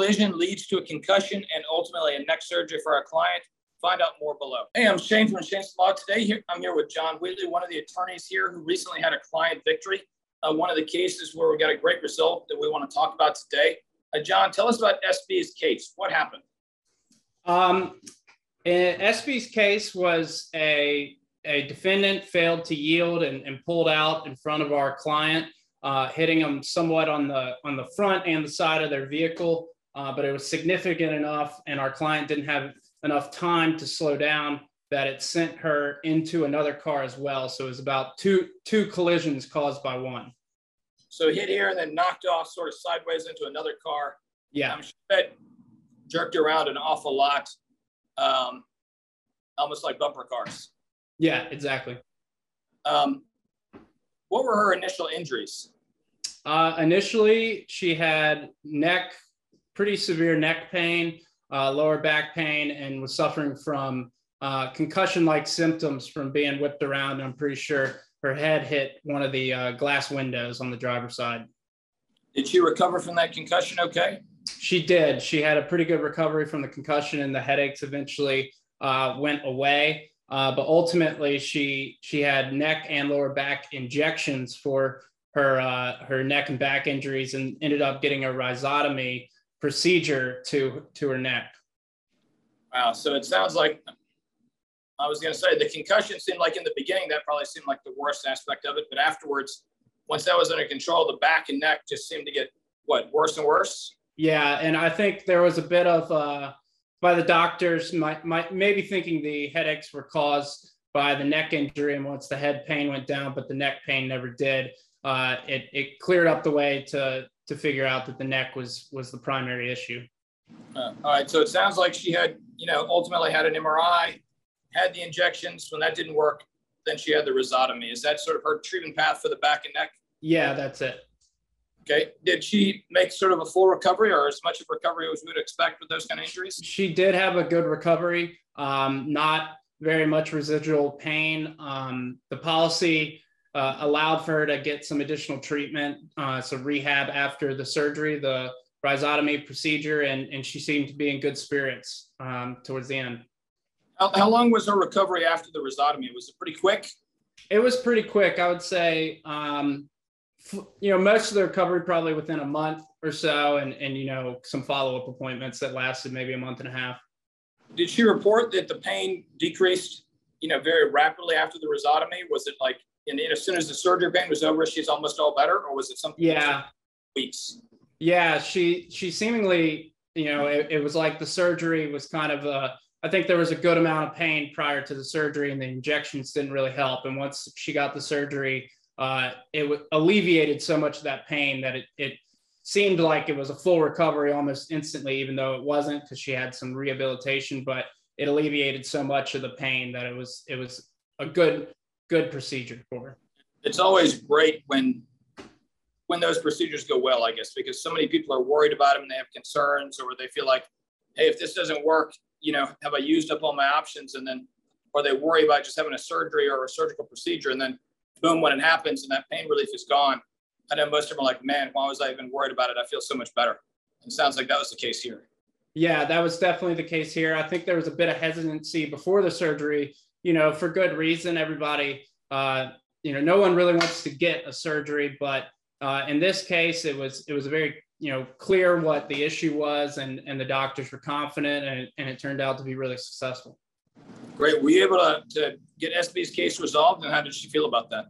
Collision leads to a concussion and ultimately a neck surgery for our client. Find out more below. Hey, I'm Shane from Shane's Law. Today, here, I'm here with John Wheatley, one of the attorneys here who recently had a client victory. Uh, one of the cases where we got a great result that we want to talk about today. Uh, John, tell us about SB's case. What happened? Um, SB's case was a, a defendant failed to yield and, and pulled out in front of our client, uh, hitting them somewhat on the on the front and the side of their vehicle. Uh, but it was significant enough, and our client didn't have enough time to slow down that it sent her into another car as well. So it was about two two collisions caused by one. So hit here and then knocked off sort of sideways into another car. Yeah. I'm sure that jerked around an awful lot, um, almost like bumper cars. Yeah, exactly. Um, what were her initial injuries? Uh, initially, she had neck, pretty severe neck pain, uh, lower back pain, and was suffering from uh, concussion like symptoms from being whipped around. I'm pretty sure her head hit one of the uh, glass windows on the driver's side. Did she recover from that concussion okay? She did. She had a pretty good recovery from the concussion, and the headaches eventually uh, went away. Uh, but ultimately, she she had neck and lower back injections for her uh, her neck and back injuries, and ended up getting a rhizotomy procedure to to her neck. Wow. So it sounds like I was going to say the concussion seemed like in the beginning that probably seemed like the worst aspect of it, but afterwards, once that was under control, the back and neck just seemed to get what worse and worse. Yeah, and I think there was a bit of uh, by the doctors, might, might maybe thinking the headaches were caused by the neck injury, and once the head pain went down, but the neck pain never did, uh, it it cleared up the way to to figure out that the neck was was the primary issue. Uh, all right, so it sounds like she had, you know, ultimately had an MRI, had the injections. When that didn't work, then she had the rhizotomy. Is that sort of her treatment path for the back and neck? Yeah, that's it. Okay. Did she make sort of a full recovery or as much of recovery as we would expect with those kind of injuries? She did have a good recovery, um, not very much residual pain. Um, the policy uh, allowed for her to get some additional treatment, uh, some rehab after the surgery, the rhizotomy procedure, and, and she seemed to be in good spirits um, towards the end. How, how long was her recovery after the rhizotomy? Was it pretty quick? It was pretty quick. I would say, um, f- you know, most of the recovery probably within a month or so, and and you know, some follow up appointments that lasted maybe a month and a half. Did she report that the pain decreased, you know, very rapidly after the rhizotomy? Was it like, and as soon as the surgery pain was over, she's almost all better, or was it something? Yeah. Weeks. Yeah, she she seemingly, you know, it, it was like the surgery was kind of a. I think there was a good amount of pain prior to the surgery, and the injections didn't really help. And once she got the surgery, uh, it w- alleviated so much of that pain that it, it seemed like it was a full recovery almost instantly, even though it wasn't because she had some rehabilitation. But it alleviated so much of the pain that it was it was a good good procedure for. It's always great when when those procedures go well, I guess, because so many people are worried about them and they have concerns, or they feel like, hey, if this doesn't work, you know, have I used up all my options? And then, or they worry about just having a surgery or a surgical procedure, and then boom, when it happens and that pain relief is gone, I know most of them are like, man, why was I even worried about it? I feel so much better. It sounds like that was the case here. Yeah, that was definitely the case here. I think there was a bit of hesitancy before the surgery, you know, for good reason. Everybody, uh, you know, no one really wants to get a surgery, but uh, in this case, it was it was very you know clear what the issue was, and and the doctors were confident, and, and it turned out to be really successful. Great. Were you able to, to get SB's case resolved, and how did she feel about that?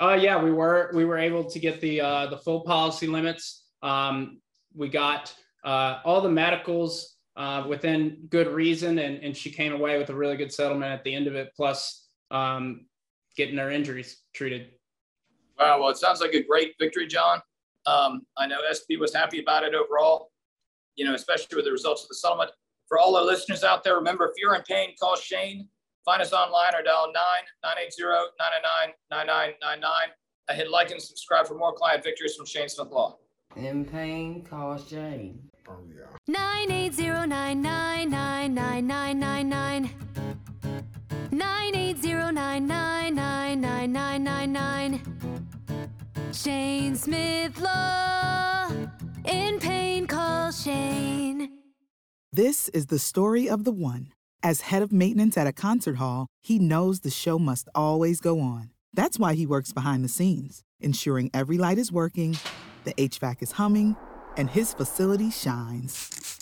Uh, yeah, we were we were able to get the uh, the full policy limits. Um, we got uh, all the medicals uh, within good reason, and and she came away with a really good settlement at the end of it, plus um, getting her injuries treated. Wow. Well, it sounds like a great victory, John. Um, I know SB was happy about it overall. you know, especially with the results of the settlement. For all our listeners out there, remember if you're in pain, call Shane. Find us online or dial 9-980-999-9999. I hit like and subscribe for more client victories from Shane Smith Law. In pain, call Shane. Oh yeah. 980-999-9999. 980-999-9999. Shane Smith Law. In pain, call Shane. This is the story of the one. As head of maintenance at a concert hall, he knows the show must always go on. That's why he works behind the scenes, ensuring every light is working, the HVAC is humming, and his facility shines.